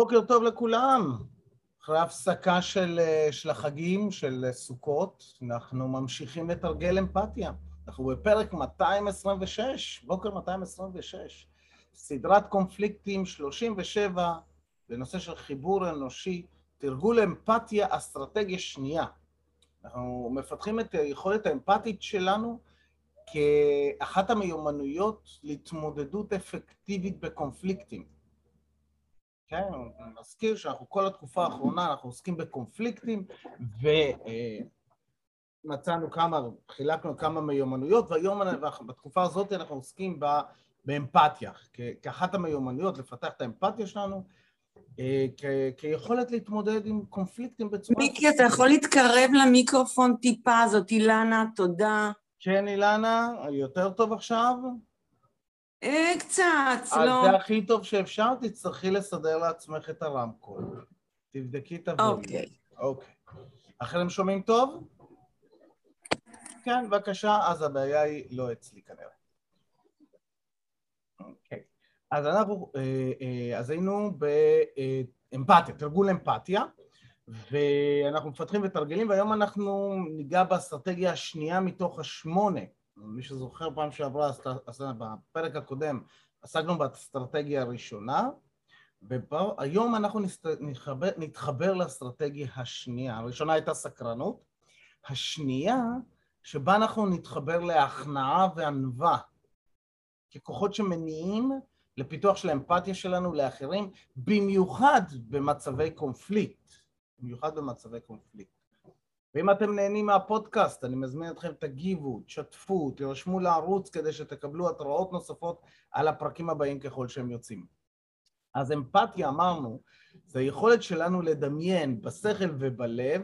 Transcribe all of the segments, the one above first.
בוקר טוב לכולם. אחרי הפסקה של, של החגים, של סוכות, אנחנו ממשיכים לתרגל אמפתיה. אנחנו בפרק 226, בוקר 226. סדרת קונפליקטים 37 בנושא של חיבור אנושי, תרגול אמפתיה, אסטרטגיה שנייה. אנחנו מפתחים את היכולת האמפתית שלנו כאחת המיומנויות להתמודדות אפקטיבית בקונפליקטים. כן, נזכיר שאנחנו כל התקופה האחרונה אנחנו עוסקים בקונפליקטים ומצאנו כמה, חילקנו כמה מיומנויות והיום בתקופה הזאת אנחנו עוסקים באמפתיה, כאחת המיומנויות לפתח את האמפתיה שלנו כיכולת להתמודד עם קונפליקטים בצורה... מיקי, אתה יכול להתקרב למיקרופון טיפה, זאת אילנה, תודה. כן, אילנה, יותר טוב עכשיו? אה, קצת, אז לא. זה הכי טוב שאפשר, תצטרכי לסדר לעצמך את הרמקול. תבדקי את הווליום. אוקיי. אוקיי. אחרים שומעים טוב? כן, בבקשה, אז הבעיה היא לא אצלי כנראה. אוקיי. אז אנחנו, אה, אה, אז היינו באמפתיה, תרגול אמפתיה, ואנחנו מפתחים ותרגלים, והיום אנחנו ניגע באסטרטגיה השנייה מתוך השמונה. מי שזוכר פעם שעברה, בפרק הקודם, עסקנו באסטרטגיה הראשונה, והיום אנחנו נתחבר, נתחבר לאסטרטגיה השנייה. הראשונה הייתה סקרנות, השנייה, שבה אנחנו נתחבר להכנעה וענווה, ככוחות שמניעים לפיתוח של האמפתיה שלנו לאחרים, במיוחד במצבי קונפליקט. במיוחד במצבי קונפליקט. ואם אתם נהנים מהפודקאסט, אני מזמין אתכם, תגיבו, תשתפו, תירשמו לערוץ כדי שתקבלו התראות נוספות על הפרקים הבאים ככל שהם יוצאים. אז אמפתיה, אמרנו, זה היכולת שלנו לדמיין בשכל ובלב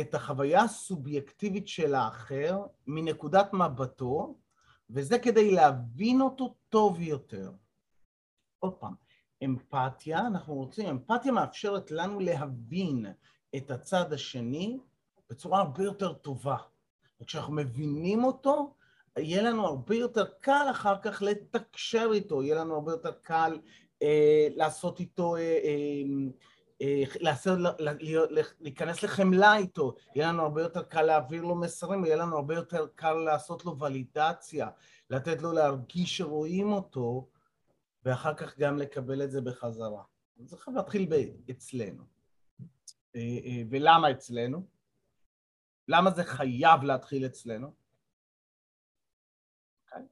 את החוויה הסובייקטיבית של האחר מנקודת מבטו, וזה כדי להבין אותו טוב יותר. עוד פעם, אמפתיה, אנחנו רוצים, אמפתיה מאפשרת לנו להבין את הצד השני בצורה הרבה יותר טובה. וכשאנחנו מבינים אותו, יהיה לנו הרבה יותר קל אחר כך לתקשר איתו, יהיה לנו הרבה יותר קל אה, לעשות איתו, אה, אה, אה, לעשות, להיכנס לחמלה איתו, יהיה לנו הרבה יותר קל להעביר לו מסרים, יהיה לנו הרבה יותר קל לעשות לו ולידציה, לתת לו להרגיש שרואים אותו, ואחר כך גם לקבל את זה בחזרה. זה חייב להתחיל אצלנו. אה, אה, ולמה אצלנו? למה זה חייב להתחיל אצלנו? אוקיי?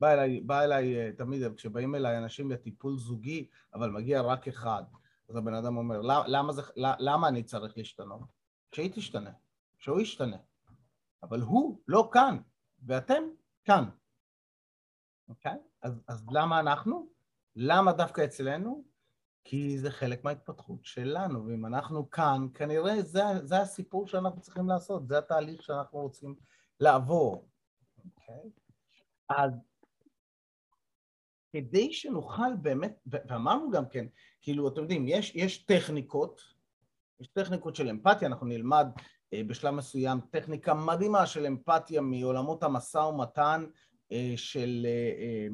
בא אליי, בא אליי אה, תמיד, כשבאים אליי אנשים לטיפול זוגי, אבל מגיע רק אחד, אז הבן אדם אומר, למה, זה, למה אני צריך להשתנות? שהיא תשתנה, שהוא ישתנה. אבל הוא לא כאן, ואתם כאן. אוקיי? אז, אז למה אנחנו? למה דווקא אצלנו? כי זה חלק מההתפתחות שלנו, ואם אנחנו כאן, כנראה זה, זה הסיפור שאנחנו צריכים לעשות, זה התהליך שאנחנו רוצים לעבור, אוקיי? Okay? אז כדי שנוכל באמת, ואמרנו גם כן, כאילו, אתם יודעים, יש, יש טכניקות, יש טכניקות של אמפתיה, אנחנו נלמד אה, בשלב מסוים טכניקה מדהימה של אמפתיה מעולמות המשא ומתן אה, של, אה,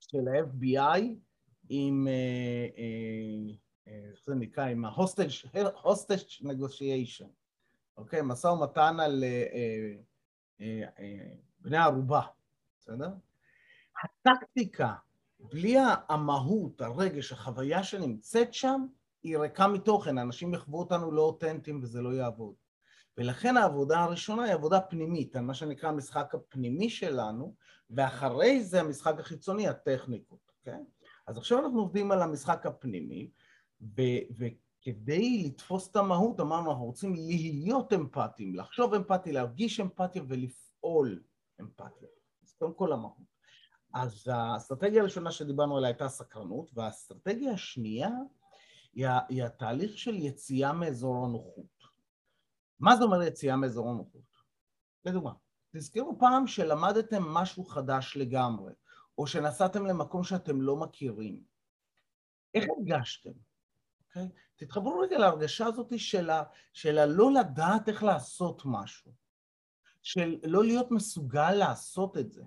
של ה-FBI, עם, איך זה נקרא, עם ה-hostage negotiation, אוקיי? משא ומתן על בני ערובה, בסדר? הטקטיקה, בלי המהות, הרגש, החוויה שנמצאת שם, היא ריקה מתוכן, אנשים יחוו אותנו לא אותנטיים וזה לא יעבוד. ולכן העבודה הראשונה היא עבודה פנימית, על מה שנקרא המשחק הפנימי שלנו, ואחרי זה המשחק החיצוני, הטכניקות, אוקיי? Okay? אז עכשיו אנחנו עובדים על המשחק הפנימי, ו- וכדי לתפוס את המהות אמרנו אנחנו רוצים להיות אמפתיים, לחשוב אמפתי, להרגיש אמפתיה ולפעול אמפתיה. אז קודם כל המהות. אז האסטרטגיה הראשונה שדיברנו עליה הייתה סקרנות, והאסטרטגיה השנייה היא, היא התהליך של יציאה מאזור הנוחות. מה זה אומר יציאה מאזור הנוחות? לדוגמה, תזכרו פעם שלמדתם משהו חדש לגמרי. או שנסעתם למקום שאתם לא מכירים. איך הרגשתם? Okay? אוקיי? תתחברו רגע להרגשה הזאת של, הלא לדעת איך לעשות משהו, של לא להיות מסוגל לעשות את זה. Okay?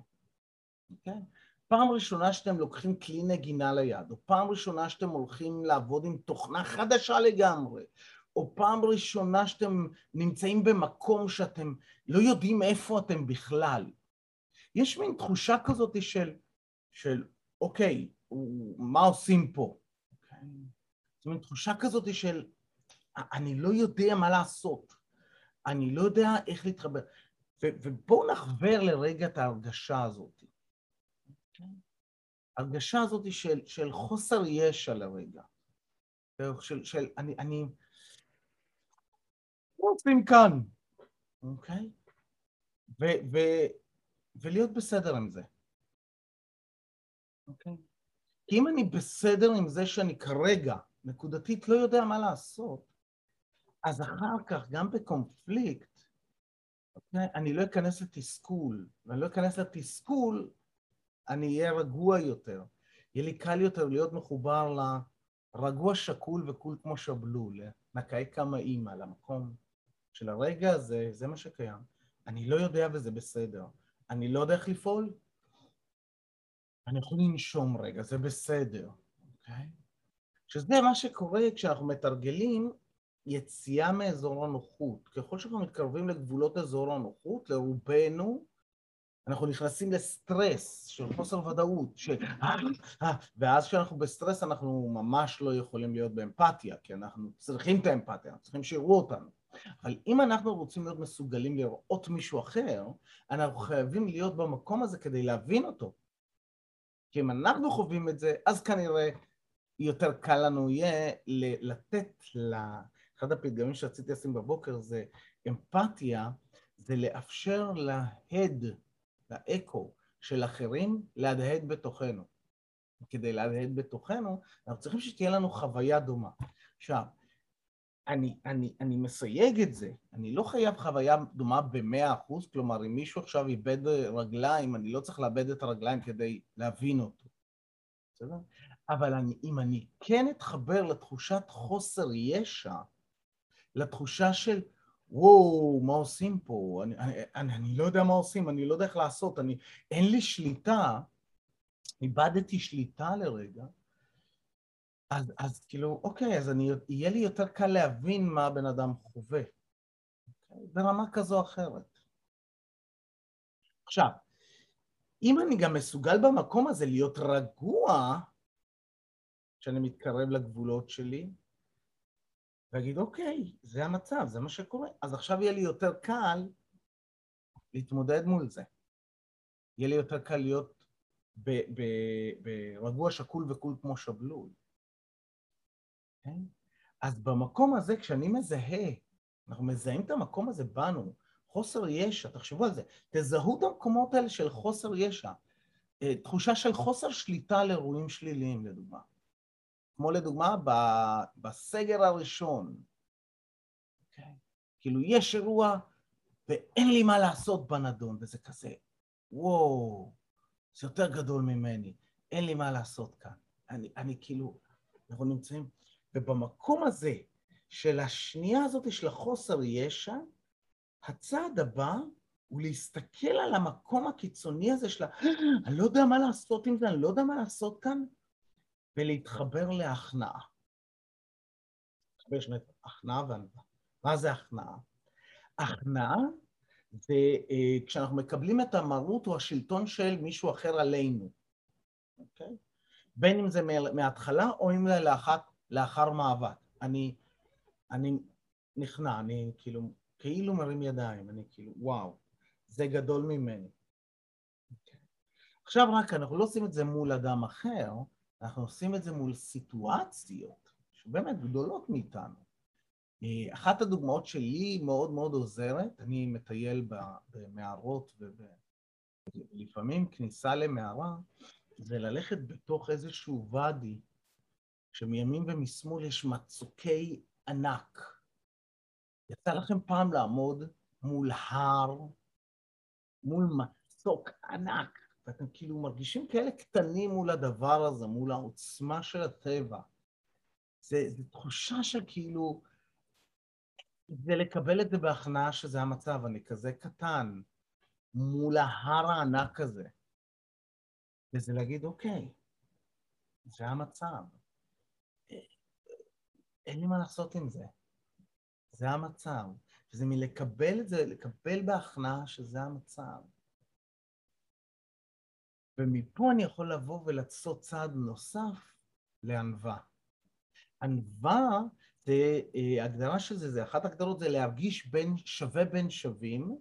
אוקיי? פעם ראשונה שאתם לוקחים כלי נגינה ליד, או פעם ראשונה שאתם הולכים לעבוד עם תוכנה חדשה לגמרי, או פעם ראשונה שאתם נמצאים במקום שאתם לא יודעים איפה אתם בכלל. יש מין תחושה כזאת של, של אוקיי, מה עושים פה? אוקיי? זו מין תחושה כזאת של אני לא יודע מה לעשות, אני לא יודע איך להתחבר. ובואו נחבר לרגע את ההרגשה הזאת. ההרגשה הזאת של, של חוסר ישע לרגע. של, של אני, אני... מה עושים כאן? אוקיי? ו, ו, ולהיות בסדר עם זה. אוקיי? כי אם אני בסדר עם זה שאני כרגע, נקודתית, לא יודע מה לעשות, אז אחר כך, גם בקונפליקט, אוקיי? אני לא אכנס לתסכול, ואני לא אכנס לתסכול, אני אהיה רגוע יותר. יהיה לי קל יותר להיות מחובר לרגוע שקול וקול כמו שבלול, נקעי כמה אימא, למקום של הרגע הזה, זה מה שקיים. אני לא יודע וזה בסדר. אני לא יודע איך לפעול, אני יכול לנשום רגע, זה בסדר, אוקיי? שזה מה שקורה כשאנחנו מתרגלים יציאה מאזור הנוחות. ככל שאנחנו מתקרבים לגבולות אזור הנוחות, לרובנו, אנחנו נכנסים לסטרס של חוסר ודאות, ש... ואז כשאנחנו בסטרס אנחנו ממש לא יכולים להיות באמפתיה, כי אנחנו צריכים את האמפתיה, אנחנו צריכים שיראו אותנו. אבל אם אנחנו רוצים להיות מסוגלים לראות מישהו אחר, אנחנו חייבים להיות במקום הזה כדי להבין אותו. כי אם אנחנו חווים את זה, אז כנראה יותר קל לנו יהיה לתת ל... אחד הפתגמים שרציתי לשים בבוקר זה אמפתיה, זה לאפשר להד, לאקו של אחרים, להדהד בתוכנו. כדי להדהד בתוכנו, אנחנו צריכים שתהיה לנו חוויה דומה. עכשיו, אני, אני, אני מסייג את זה, אני לא חייב חוויה דומה במאה אחוז, כלומר, אם מישהו עכשיו איבד רגליים, אני לא צריך לאבד את הרגליים כדי להבין אותו, בסדר? אבל אני, אם אני כן אתחבר לתחושת חוסר ישע, לתחושה של וואו, מה עושים פה? אני, אני, אני, אני לא יודע מה עושים, אני לא יודע איך לעשות, אני, אין לי שליטה, איבדתי שליטה לרגע, אז, אז כאילו, אוקיי, אז אני, יהיה לי יותר קל להבין מה הבן אדם חווה, אוקיי? ברמה כזו או אחרת. עכשיו, אם אני גם מסוגל במקום הזה להיות רגוע, כשאני מתקרב לגבולות שלי, ואגיד, אוקיי, זה המצב, זה מה שקורה, אז עכשיו יהיה לי יותר קל להתמודד מול זה. יהיה לי יותר קל להיות ברגוע שקול וקול כמו שבלול. כן? אז במקום הזה, כשאני מזהה, אנחנו מזהים את המקום הזה בנו, חוסר ישע, תחשבו על זה, תזהו את המקומות האלה של חוסר ישע, אה, תחושה של חוסר שליטה על אירועים שליליים, לדוגמה. כמו לדוגמה בסגר הראשון, okay. אוקיי? כאילו יש אירוע ואין לי מה לעשות בנדון, וזה כזה, וואו, זה יותר גדול ממני, אין לי מה לעשות כאן. אני, אני כאילו, אנחנו נמצאים ובמקום הזה של השנייה הזאת של החוסר ישע, הצעד הבא הוא להסתכל על המקום הקיצוני הזה של ה... אני לא יודע מה לעשות עם זה, אני לא יודע מה לעשות כאן, ולהתחבר להכנעה. יש הכנעה וענווה. מה זה הכנעה? הכנעה זה אה, כשאנחנו מקבלים את המרות או השלטון של מישהו אחר עלינו, אוקיי? בין אם זה מההתחלה או אם זה לאחת לאחר מאבק. אני, אני נכנע, אני כאילו, כאילו מרים ידיים, אני כאילו, וואו, זה גדול ממני. עכשיו רק, אנחנו לא עושים את זה מול אדם אחר, אנחנו עושים את זה מול סיטואציות שבאמת גדולות מאיתנו. אה, אחת הדוגמאות שלי מאוד מאוד עוזרת, אני מטייל במערות ולפעמים כניסה למערה זה ללכת בתוך איזשהו ואדי שמימין ומשמאל יש מצוקי ענק. יצא לכם פעם לעמוד מול הר, מול מצוק ענק, ואתם כאילו מרגישים כאלה קטנים מול הדבר הזה, מול העוצמה של הטבע. זו תחושה של כאילו, זה לקבל את זה בהכנעה שזה המצב, אני כזה קטן מול ההר הענק הזה. וזה להגיד, אוקיי, זה המצב. אין לי מה לעשות עם זה. זה המצב. וזה מלקבל את זה, לקבל בהכנעה שזה המצב. ומפה אני יכול לבוא ולעשות צעד נוסף לענווה. ענווה, זה, אה, הגדרה של זה, זה אחת הגדרות זה להרגיש בין, שווה בין שווים,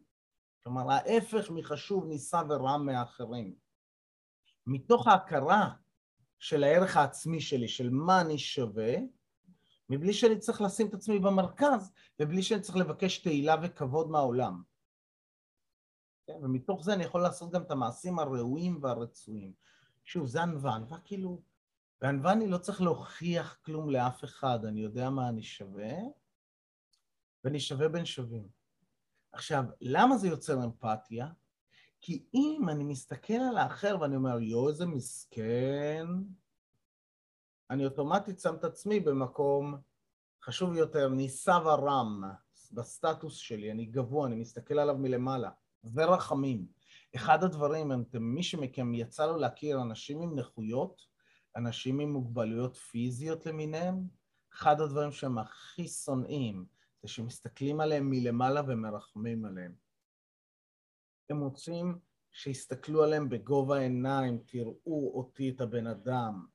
כלומר ההפך מחשוב נישא ורע מאחרים. מתוך ההכרה של הערך העצמי שלי, של מה אני שווה, מבלי שאני צריך לשים את עצמי במרכז, ובלי שאני צריך לבקש תהילה וכבוד מהעולם. כן? ומתוך זה אני יכול לעשות גם את המעשים הראויים והרצויים. שוב, זה ענווה, ענווה כאילו... בענווה אני לא צריך להוכיח כלום לאף אחד, אני יודע מה אני שווה, ואני שווה בין שווים. עכשיו, למה זה יוצר אמפתיה? כי אם אני מסתכל על האחר ואני אומר, יואו, איזה מסכן, אני אוטומטית שם את עצמי במקום חשוב יותר, נישא ורם בסטטוס שלי, אני גבוה, אני מסתכל עליו מלמעלה. ורחמים. אחד הדברים, אתם, מי שמכם יצא לו להכיר אנשים עם נכויות, אנשים עם מוגבלויות פיזיות למיניהם, אחד הדברים שהם הכי שונאים זה שמסתכלים עליהם מלמעלה ומרחמים עליהם. הם רוצים שיסתכלו עליהם בגובה העיניים, תראו אותי, את הבן אדם.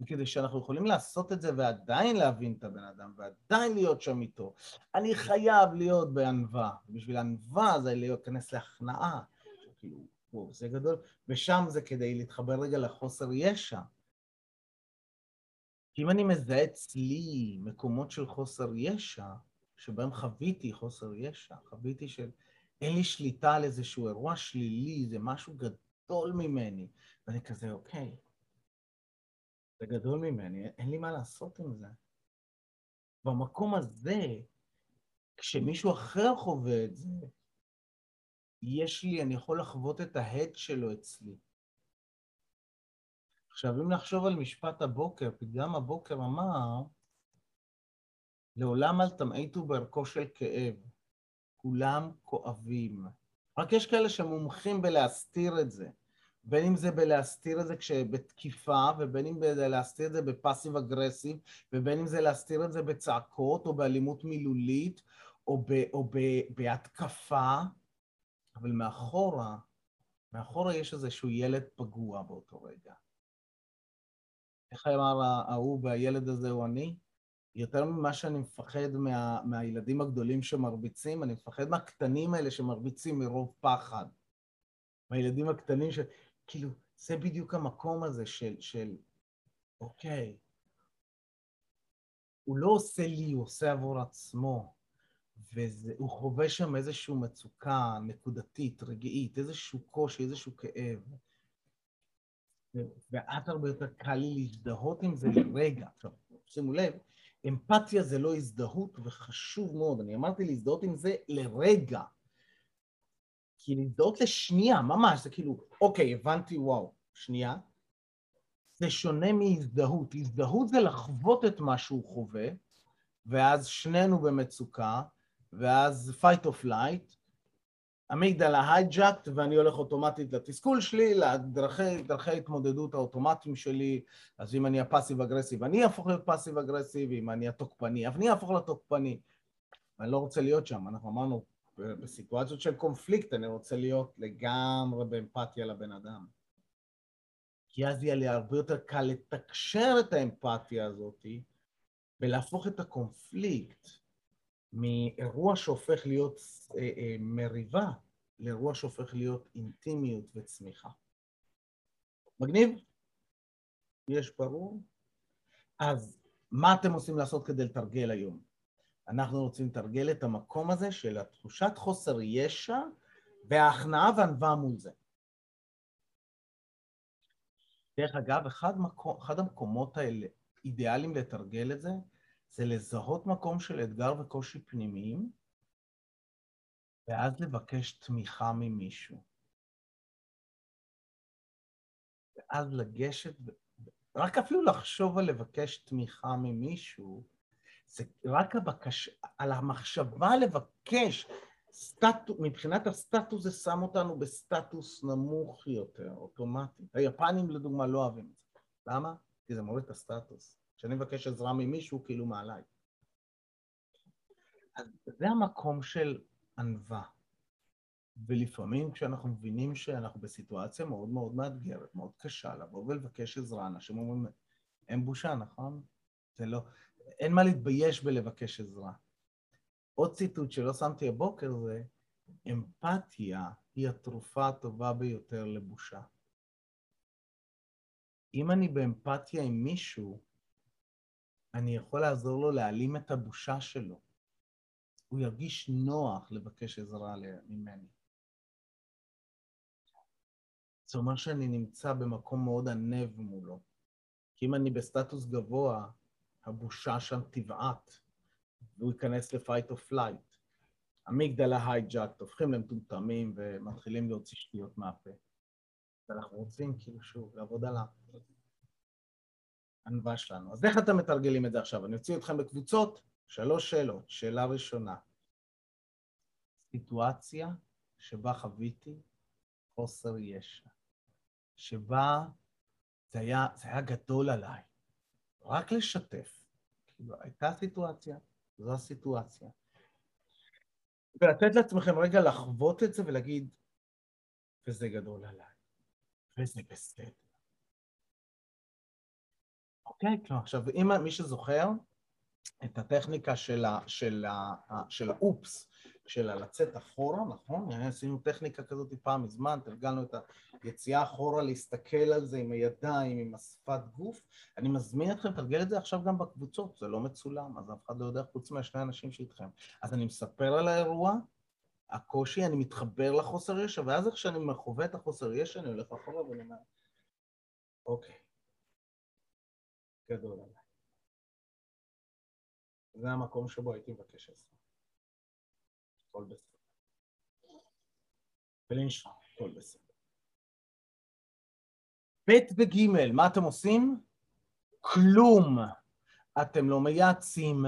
וכדי שאנחנו יכולים לעשות את זה ועדיין להבין את הבן אדם ועדיין להיות שם איתו, אני חייב להיות בענווה. בשביל ענווה זה להיכנס להכנעה. כאילו, וואו, זה גדול. ושם זה כדי להתחבר רגע לחוסר ישע. כי אם אני מזהה אצלי מקומות של חוסר ישע, שבהם חוויתי חוסר ישע, חוויתי של אין לי שליטה על איזשהו אירוע שלילי, זה משהו גדול ממני, ואני כזה, אוקיי, זה גדול ממני, אין לי מה לעשות עם זה. במקום הזה, כשמישהו אחר חווה את זה, יש לי, אני יכול לחוות את ההד שלו אצלי. עכשיו, אם נחשוב על משפט הבוקר, פתגם הבוקר אמר, לעולם אל תמעיטו בערכו של כאב, כולם כואבים. רק יש כאלה שמומחים בלהסתיר את זה. בין אם זה בלהסתיר את זה כשבתקיפה, ובין אם זה להסתיר את זה בפאסיב אגרסיב, ובין אם זה להסתיר את זה בצעקות, או באלימות מילולית, או, ב, או ב, בהתקפה, אבל מאחורה, מאחורה יש איזשהו ילד פגוע באותו רגע. איך אמר ההוא והילד הזה הוא אני? יותר ממה שאני מפחד מה, מהילדים הגדולים שמרביצים, אני מפחד מהקטנים האלה שמרביצים מרוב פחד. מהילדים הקטנים ש... כאילו, זה בדיוק המקום הזה של, של אוקיי, הוא לא עושה לי, הוא עושה עבור עצמו, והוא חווה שם איזושהי מצוקה נקודתית, רגעית, איזשהו קושי, איזשהו כאב. ואז הרבה יותר קל לי להזדהות עם זה לרגע. עכשיו, שימו לב, אמפתיה זה לא הזדהות, וחשוב מאוד, אני אמרתי להזדהות עם זה לרגע. כי להזדהות לשנייה, ממש, זה כאילו, אוקיי, הבנתי, וואו, שנייה. זה שונה מהזדהות. הזדהות זה לחוות את מה שהוא חווה, ואז שנינו במצוקה, ואז fight or flight, אמיגדלה הייג'אקט, ואני הולך אוטומטית לתסכול שלי, לדרכי ההתמודדות האוטומטיים שלי, אז אם אני ה passive aggressive, אני אהפוך להיות passive aggressive, אם אני התוקפני, אני אהפוך לתוקפני. אני לא רוצה להיות שם, אנחנו אמרנו, בסיטואציות של קונפליקט אני רוצה להיות לגמרי באמפתיה לבן אדם. כי אז יהיה לי הרבה יותר קל לתקשר את האמפתיה הזאת ולהפוך את הקונפליקט מאירוע שהופך להיות אה, אה, מריבה לאירוע שהופך להיות אינטימיות וצמיחה. מגניב? יש ברור? אז מה אתם עושים לעשות כדי לתרגל היום? אנחנו רוצים לתרגל את המקום הזה של התחושת חוסר ישע וההכנעה והענווה מול זה. דרך אגב, אחד, מקום, אחד המקומות האלה אידיאליים לתרגל את זה, זה לזהות מקום של אתגר וקושי פנימיים, ואז לבקש תמיכה ממישהו. ואז לגשת, רק אפילו לחשוב על לבקש תמיכה ממישהו, זה רק הבקש, על המחשבה לבקש, סטט... מבחינת הסטטוס זה שם אותנו בסטטוס נמוך יותר, אוטומטית. היפנים לדוגמה לא אוהבים את זה. למה? כי זה מוריד את הסטטוס. כשאני מבקש עזרה ממישהו, כאילו מעליי. אז זה המקום של ענווה. ולפעמים כשאנחנו מבינים שאנחנו בסיטואציה מאוד מאוד מאתגרת, מאוד קשה, לבוא ולבקש עזרה, אנשים אומרים, אין בושה, נכון? זה לא... אין מה להתבייש בלבקש עזרה. עוד ציטוט שלא שמתי הבוקר זה, אמפתיה היא התרופה הטובה ביותר לבושה. אם אני באמפתיה עם מישהו, אני יכול לעזור לו להעלים את הבושה שלו. הוא ירגיש נוח לבקש עזרה ממני. זה אומר שאני נמצא במקום מאוד ענו מולו. כי אם אני בסטטוס גבוה, הבושה שם תבעט, והוא ייכנס ל-fight or flight. אמיגדלה הייג'אקט, הופכים למטומטמים ומתחילים להוציא שטויות מהפה. ואנחנו רוצים כאילו שוב לעבוד על הענווה שלנו. אז איך אתם מתרגלים את זה עכשיו? אני אוציא אתכם בקבוצות, שלוש שאלות. שאלה ראשונה, סיטואציה שבה חוויתי חוסר ישע, שבה זה היה, זה היה גדול עליי. רק לשתף. כאילו, הייתה סיטואציה, זו הסיטואציה. ולתת לעצמכם רגע לחוות את זה ולהגיד, וזה גדול עליי, וזה בסדר. אוקיי? כלומר, עכשיו, אם מי שזוכר את הטכניקה של, ה, ה, האופס, של לצאת אחורה, נכון? עשינו טכניקה כזאת פעם מזמן, תרגלנו את היציאה אחורה, להסתכל על זה עם הידיים, עם השפת גוף. אני מזמין אתכם, תרגל את זה עכשיו גם בקבוצות, זה לא מצולם, אז אף אחד לא יודע חוץ מהשני אנשים שאיתכם. אז אני מספר על האירוע, הקושי, אני מתחבר לחוסר ישע, ואז איך שאני חווה את החוסר ישע, אני הולך אחורה ואני אומר, אוקיי, גדול עליי. זה המקום שבו הייתי מבקש עזרה. הכל בסדר. ולנשום, הכל בסדר. ב' וג', מה אתם עושים? כלום. אתם לא מייעצים,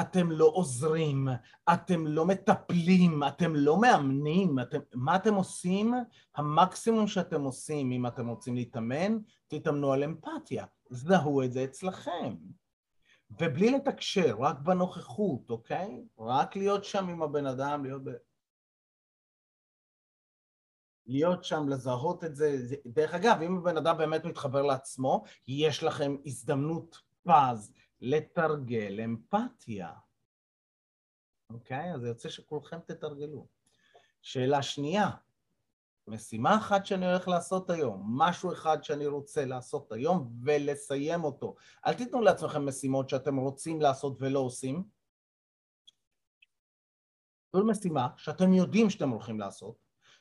אתם לא עוזרים, אתם לא מטפלים, אתם לא מאמנים, אתם, מה אתם עושים? המקסימום שאתם עושים, אם אתם רוצים להתאמן, תתאמנו על אמפתיה, זהו את זה אצלכם. ובלי לתקשר, רק בנוכחות, אוקיי? רק להיות שם עם הבן אדם, להיות ב... להיות שם, לזהות את זה. דרך אגב, אם הבן אדם באמת מתחבר לעצמו, יש לכם הזדמנות פז לתרגל אמפתיה. אוקיי? אז זה יוצא שכולכם תתרגלו. שאלה שנייה, משימה אחת שאני הולך לעשות היום, משהו אחד שאני רוצה לעשות היום ולסיים אותו. אל תיתנו לעצמכם משימות שאתם רוצים לעשות ולא עושים. זו משימה שאתם יודעים שאתם הולכים לעשות,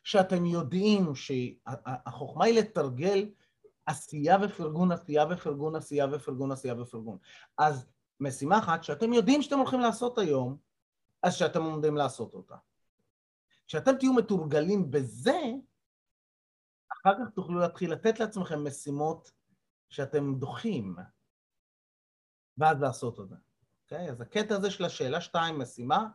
שאתם יודעים שהחוכמה היא לתרגל עשייה ופרגון, עשייה ופרגון, עשייה ופרגון, עשייה ופרגון. אז משימה אחת שאתם יודעים שאתם הולכים לעשות היום, אז שאתם עומדים לעשות אותה. כשאתם תהיו מתורגלים בזה, אחר כך תוכלו להתחיל לתת לעצמכם משימות שאתם דוחים, ואז לעשות אותה. אוקיי? אז הקטע הזה של השאלה שתיים, משימה,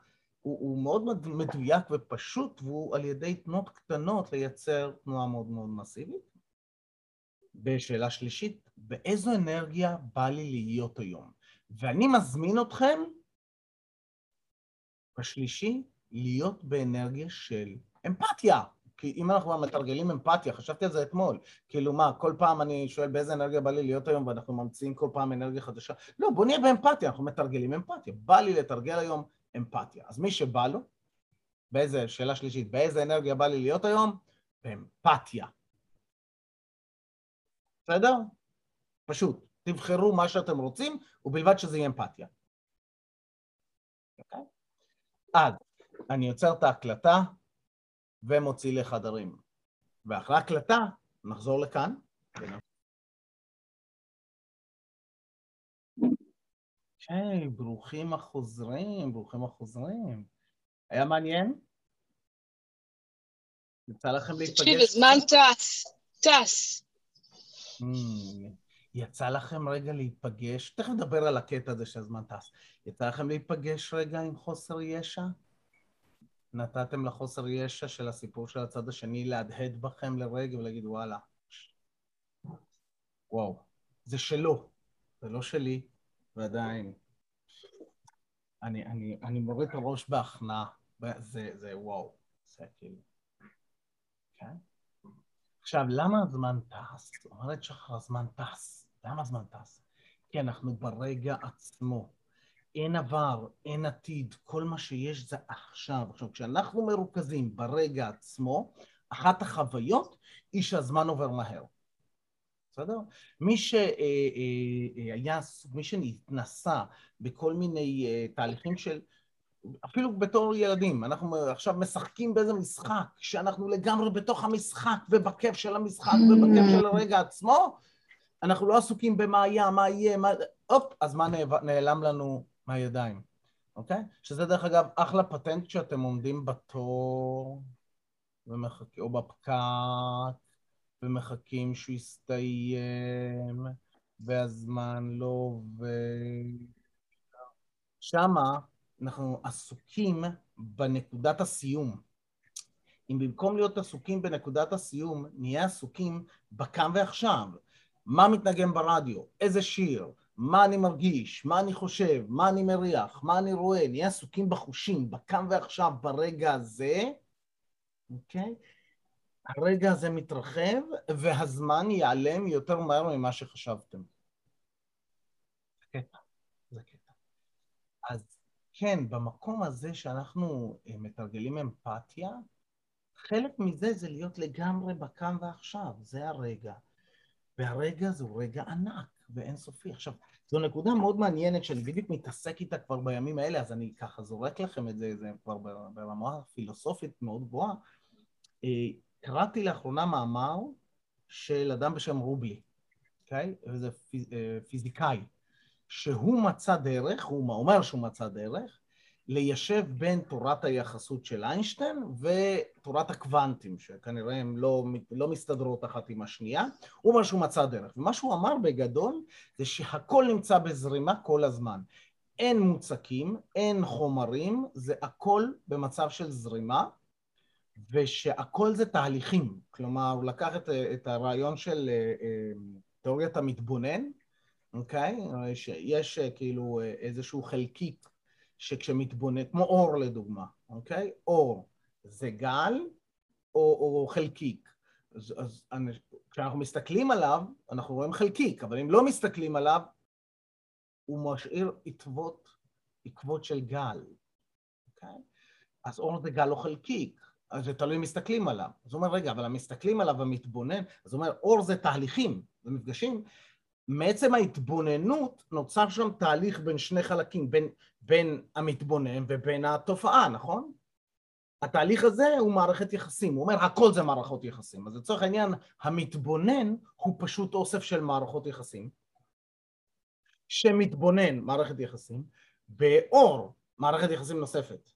הוא, הוא מאוד מדויק ופשוט, והוא על ידי תנועות קטנות לייצר תנועה מאוד מאוד מסיבית. בשאלה שלישית, באיזו אנרגיה בא לי להיות היום? ואני מזמין אתכם, בשלישי, להיות באנרגיה של אמפתיה. כי אם אנחנו מתרגלים אמפתיה, חשבתי על זה אתמול, כאילו מה, כל פעם אני שואל באיזה אנרגיה בא לי להיות היום ואנחנו ממציאים כל פעם אנרגיה חדשה, לא, בוא נהיה באמפתיה, אנחנו מתרגלים אמפתיה, בא לי לתרגל היום אמפתיה. אז מי שבא לו, באיזה, שאלה שלישית, באיזה אנרגיה בא לי להיות היום? באמפתיה. בסדר? פשוט, תבחרו מה שאתם רוצים, ובלבד שזה יהיה אמפתיה. אוקיי? אז אני יוצר את ההקלטה, ומוציא לחדרים. ואחרי הקלטה, נחזור לכאן. היי, ברוכים החוזרים, ברוכים החוזרים. היה מעניין? יצא לכם להיפגש? תקשיב, הזמן טס, טס. Hmm, יצא לכם רגע להיפגש, תכף נדבר על הקטע הזה שהזמן טס. יצא לכם להיפגש רגע עם חוסר ישע? נתתם לחוסר ישע של הסיפור של הצד השני להדהד בכם לרגע ולהגיד, וואלה, וואו, זה שלו, זה לא שלי, ועדיין. אני, אני, אני מוריד את הראש בהכנעה, זה, זה וואו, זה כאילו, כן? עכשיו, למה הזמן טס? אומרת שחר, הזמן טס. למה הזמן טס? כי אנחנו ברגע עצמו. אין עבר, אין עתיד, כל מה שיש זה עכשיו. עכשיו, כשאנחנו מרוכזים ברגע עצמו, אחת החוויות היא שהזמן עובר מהר. בסדר? מי שהיה, מי שנתנסה בכל מיני אה, תהליכים של, אפילו בתור ילדים, אנחנו עכשיו משחקים באיזה משחק, שאנחנו לגמרי בתוך המשחק ובכיף של המשחק ובכיף של הרגע עצמו, אנחנו לא עסוקים במה היה, מה יהיה, מה... הופ, הזמן נעלם לנו מהידיים, אוקיי? שזה דרך אגב אחלה פטנט כשאתם עומדים בתור ומחכ... או בפקק ומחכים שהוא יסתיים והזמן לא עובד. שמה אנחנו עסוקים בנקודת הסיום. אם במקום להיות עסוקים בנקודת הסיום, נהיה עסוקים בכאן ועכשיו. מה מתנגן ברדיו? איזה שיר? מה אני מרגיש? מה אני חושב? מה אני מריח? מה אני רואה? נהיה עסוקים בחושים, בכאן ועכשיו, ברגע הזה, אוקיי? הרגע הזה מתרחב, והזמן ייעלם יותר מהר ממה שחשבתם. זה קטע, זה קטע. אז כן, במקום הזה שאנחנו אה, מתרגלים אמפתיה, חלק מזה זה להיות לגמרי בכאן ועכשיו, זה הרגע. והרגע הוא רגע ענק ואינסופי. עכשיו, זו נקודה מאוד מעניינת שאני בדיוק מתעסק איתה כבר בימים האלה, אז אני ככה זורק לכם את זה, זה כבר ברמה פילוסופית מאוד גבוהה. אה, קראתי לאחרונה מאמר של אדם בשם רובי, אוקיי? Okay? וזה אה, פיזיקאי, שהוא מצא דרך, הוא אומר שהוא מצא דרך, ליישב בין תורת היחסות של איינשטיין ותורת הקוונטים, שכנראה הן לא, לא מסתדרות אחת עם השנייה. הוא אומר שהוא מצא דרך. ומה שהוא אמר בגדול זה שהכל נמצא בזרימה כל הזמן. אין מוצקים, אין חומרים, זה הכל במצב של זרימה, ושהכל זה תהליכים. כלומר, הוא לקח את, את הרעיון של אה, אה, תיאוריית המתבונן, אוקיי? שיש אה, כאילו איזשהו חלקיק שכשמתבונן, כמו אור לדוגמה, אוקיי? אור זה גל או, או חלקיק. אז, אז כשאנחנו מסתכלים עליו, אנחנו רואים חלקיק, אבל אם לא מסתכלים עליו, הוא משאיר עקבות, עקבות של גל, אוקיי? אז אור זה גל או חלקיק, אז זה תלוי אם מסתכלים עליו. אז הוא אומר, רגע, אבל המסתכלים עליו ומתבונן, אז הוא אומר, אור זה תהליכים, זה מפגשים, מעצם ההתבוננות נוצר שם תהליך בין שני חלקים, בין, בין המתבונן ובין התופעה, נכון? התהליך הזה הוא מערכת יחסים, הוא אומר הכל זה מערכות יחסים, אז לצורך העניין המתבונן הוא פשוט אוסף של מערכות יחסים, שמתבונן מערכת יחסים, באור מערכת יחסים נוספת.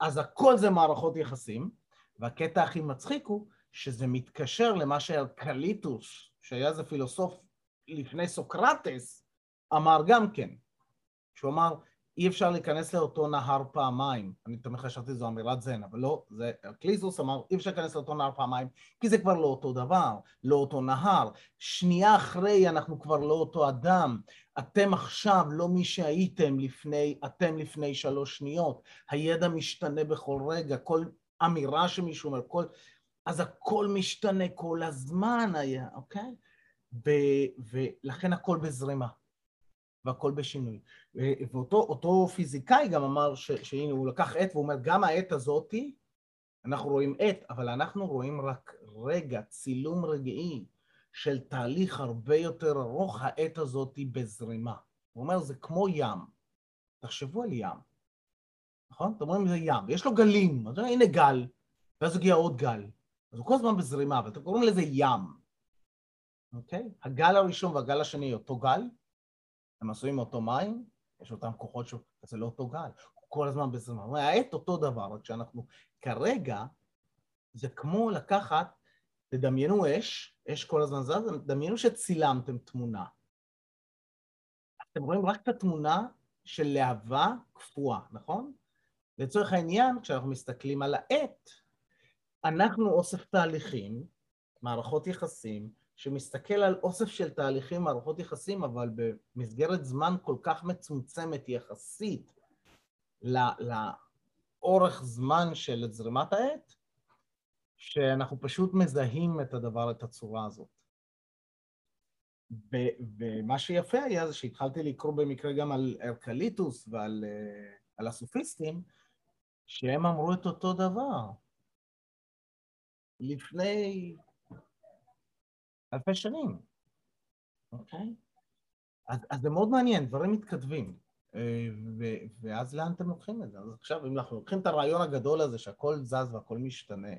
אז הכל זה מערכות יחסים, והקטע הכי מצחיק הוא שזה מתקשר למה שאלקליטוס, שהיה איזה פילוסוף לפני סוקרטס, אמר גם כן, שהוא אמר, אי אפשר להיכנס לאותו נהר פעמיים. אני תמיד חשבתי שזו אמירת זן, אבל לא, זה קליזוס אמר, אי אפשר להיכנס לאותו נהר פעמיים, כי זה כבר לא אותו דבר, לא אותו נהר. שנייה אחרי אנחנו כבר לא אותו אדם. אתם עכשיו לא מי שהייתם לפני, אתם לפני שלוש שניות. הידע משתנה בכל רגע, כל אמירה שמישהו אומר, כל... אז הכל משתנה כל הזמן היה, אוקיי? ב- ולכן הכל בזרימה והכל בשינוי. ואותו פיזיקאי גם אמר ש, שהנה הוא לקח עת והוא אומר גם העת הזאתי אנחנו רואים עת אבל אנחנו רואים רק רגע, צילום רגעי של תהליך הרבה יותר ארוך, העת הזאתי בזרימה. הוא אומר זה כמו ים, תחשבו על ים, נכון? אתם רואים זה ים, יש לו גלים, אז הנה גל, ואז הגיע עוד גל, אז הוא כל הזמן בזרימה, ואתם קוראים לזה ים. אוקיי? הגל הראשון והגל השני אותו גל, הם עשויים מאותו מים, יש אותם כוחות ש... זה לא אותו גל, הוא כל הזמן בזמן. העט אותו דבר, רק שאנחנו כרגע, זה כמו לקחת, תדמיינו אש, אש כל הזמן זז, תדמיינו שצילמתם תמונה. אתם רואים רק את התמונה של להבה קפואה, נכון? לצורך העניין, כשאנחנו מסתכלים על העט, אנחנו אוסף תהליכים, מערכות יחסים, שמסתכל על אוסף של תהליכים, מערכות יחסים, אבל במסגרת זמן כל כך מצומצמת יחסית לאורך זמן של זרימת העט, שאנחנו פשוט מזהים את הדבר, את הצורה הזאת. ומה שיפה היה זה שהתחלתי לקרוא במקרה גם על ארקליטוס ועל על הסופיסטים, שהם אמרו את אותו דבר. לפני אלפי שנים, אוקיי? אז, אז זה מאוד מעניין, דברים מתכתבים. ו- ואז לאן אתם לוקחים את זה? אז עכשיו, אם אנחנו לוקחים את הרעיון הגדול הזה שהכל זז והכל משתנה,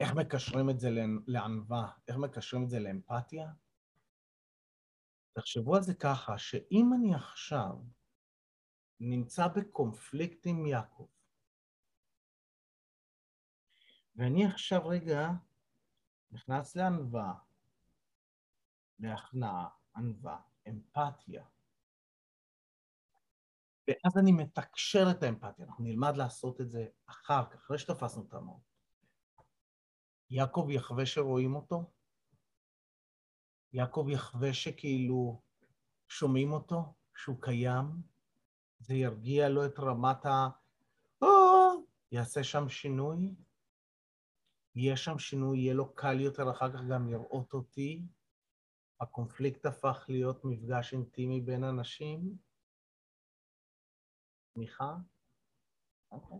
איך מקשרים את זה לענווה? איך מקשרים את זה לאמפתיה? תחשבו על זה ככה, שאם אני עכשיו נמצא בקונפליקט עם יעקב, ואני עכשיו רגע נכנס לענווה, להכנעה, ענווה, אמפתיה, ואז אני מתקשר את האמפתיה, אנחנו נלמד לעשות את זה אחר כך, אחרי שתפסנו את המהות. יעקב יחווה שרואים אותו, יעקב יחווה שכאילו שומעים אותו, שהוא קיים, זה ירגיע לו את רמת ה... יעשה שם שינוי, יהיה שם שינוי, יהיה לו קל יותר אחר כך גם לראות אותי. הקונפליקט הפך להיות מפגש אינטימי בין אנשים. תמיכה? אוקיי.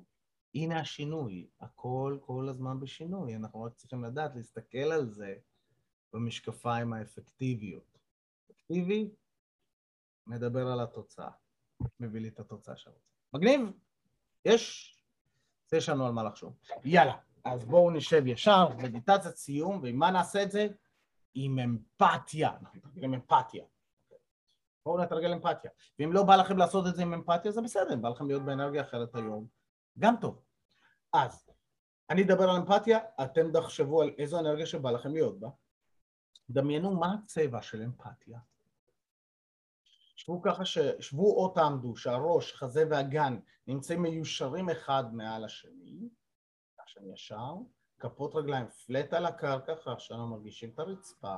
הנה השינוי, הכל כל הזמן בשינוי, אנחנו רק צריכים לדעת להסתכל על זה במשקפיים האפקטיביות. אפקטיבי, מדבר על התוצאה, מביא לי את התוצאה שאני רוצה. מגניב? יש? יש לנו על מה לחשוב. יאללה, אז בואו נשב ישר, מדיטציית סיום, ועם מה נעשה את זה? עם אמפתיה, נתרגל אמפתיה. בואו נתרגל אמפתיה. ואם לא בא לכם לעשות את זה עם אמפתיה, זה בסדר, אם בא לכם להיות באנרגיה אחרת היום, גם טוב. אז, אני אדבר על אמפתיה, אתם תחשבו על איזו אנרגיה שבא לכם להיות בה. דמיינו מה הצבע של אמפתיה. שבו ככה, ש... שבו או תעמדו, שהראש, חזה והגן נמצאים מיושרים אחד מעל השני, השני ישר, כפות רגליים פלט על הקרקע, אחר שאנחנו מרגישים את הרצפה,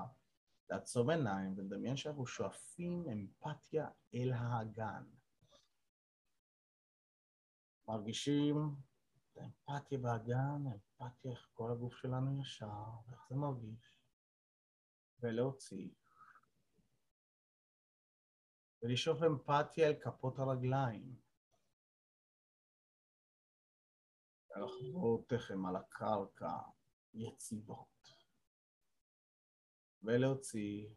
לעצום עיניים ולדמיין שאנחנו שואפים אמפתיה אל האגן. מרגישים את האמפתיה באגן, האמפתיה איך כל הגוף שלנו ישר, איך זה מרגיש, ולהוציא. ולשאוף אמפתיה אל כפות הרגליים. ולחבותיכם על הקרקע יציבות. ולהוציא.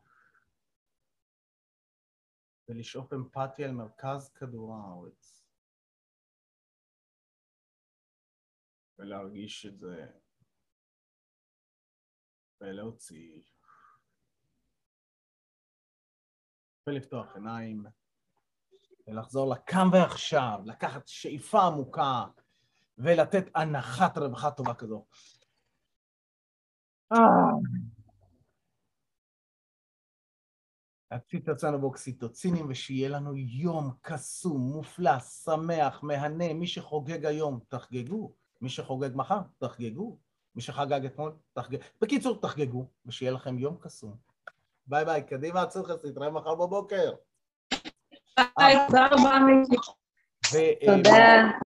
ולשאוף אמפתיה אל מרכז כדור הארץ. ולהרגיש את זה. ולהוציא. ולפתוח עיניים, ולחזור לכאן ועכשיו, לקחת שאיפה עמוקה ולתת הנחת רווחה טובה כזו. להציץ את עצמנו באוקסיטוצינים ושיהיה לנו יום קסום, מופלא, שמח, מהנה. מי שחוגג היום, תחגגו. מי שחוגג מחר, תחגגו. מי שחגג אתמול, תחגגו. בקיצור, תחגגו, ושיהיה לכם יום קסום. ביי ביי, קדימה צ'לאס, נתראה מחר בבוקר. ביי, תודה רבה, מיקי. ו- תודה.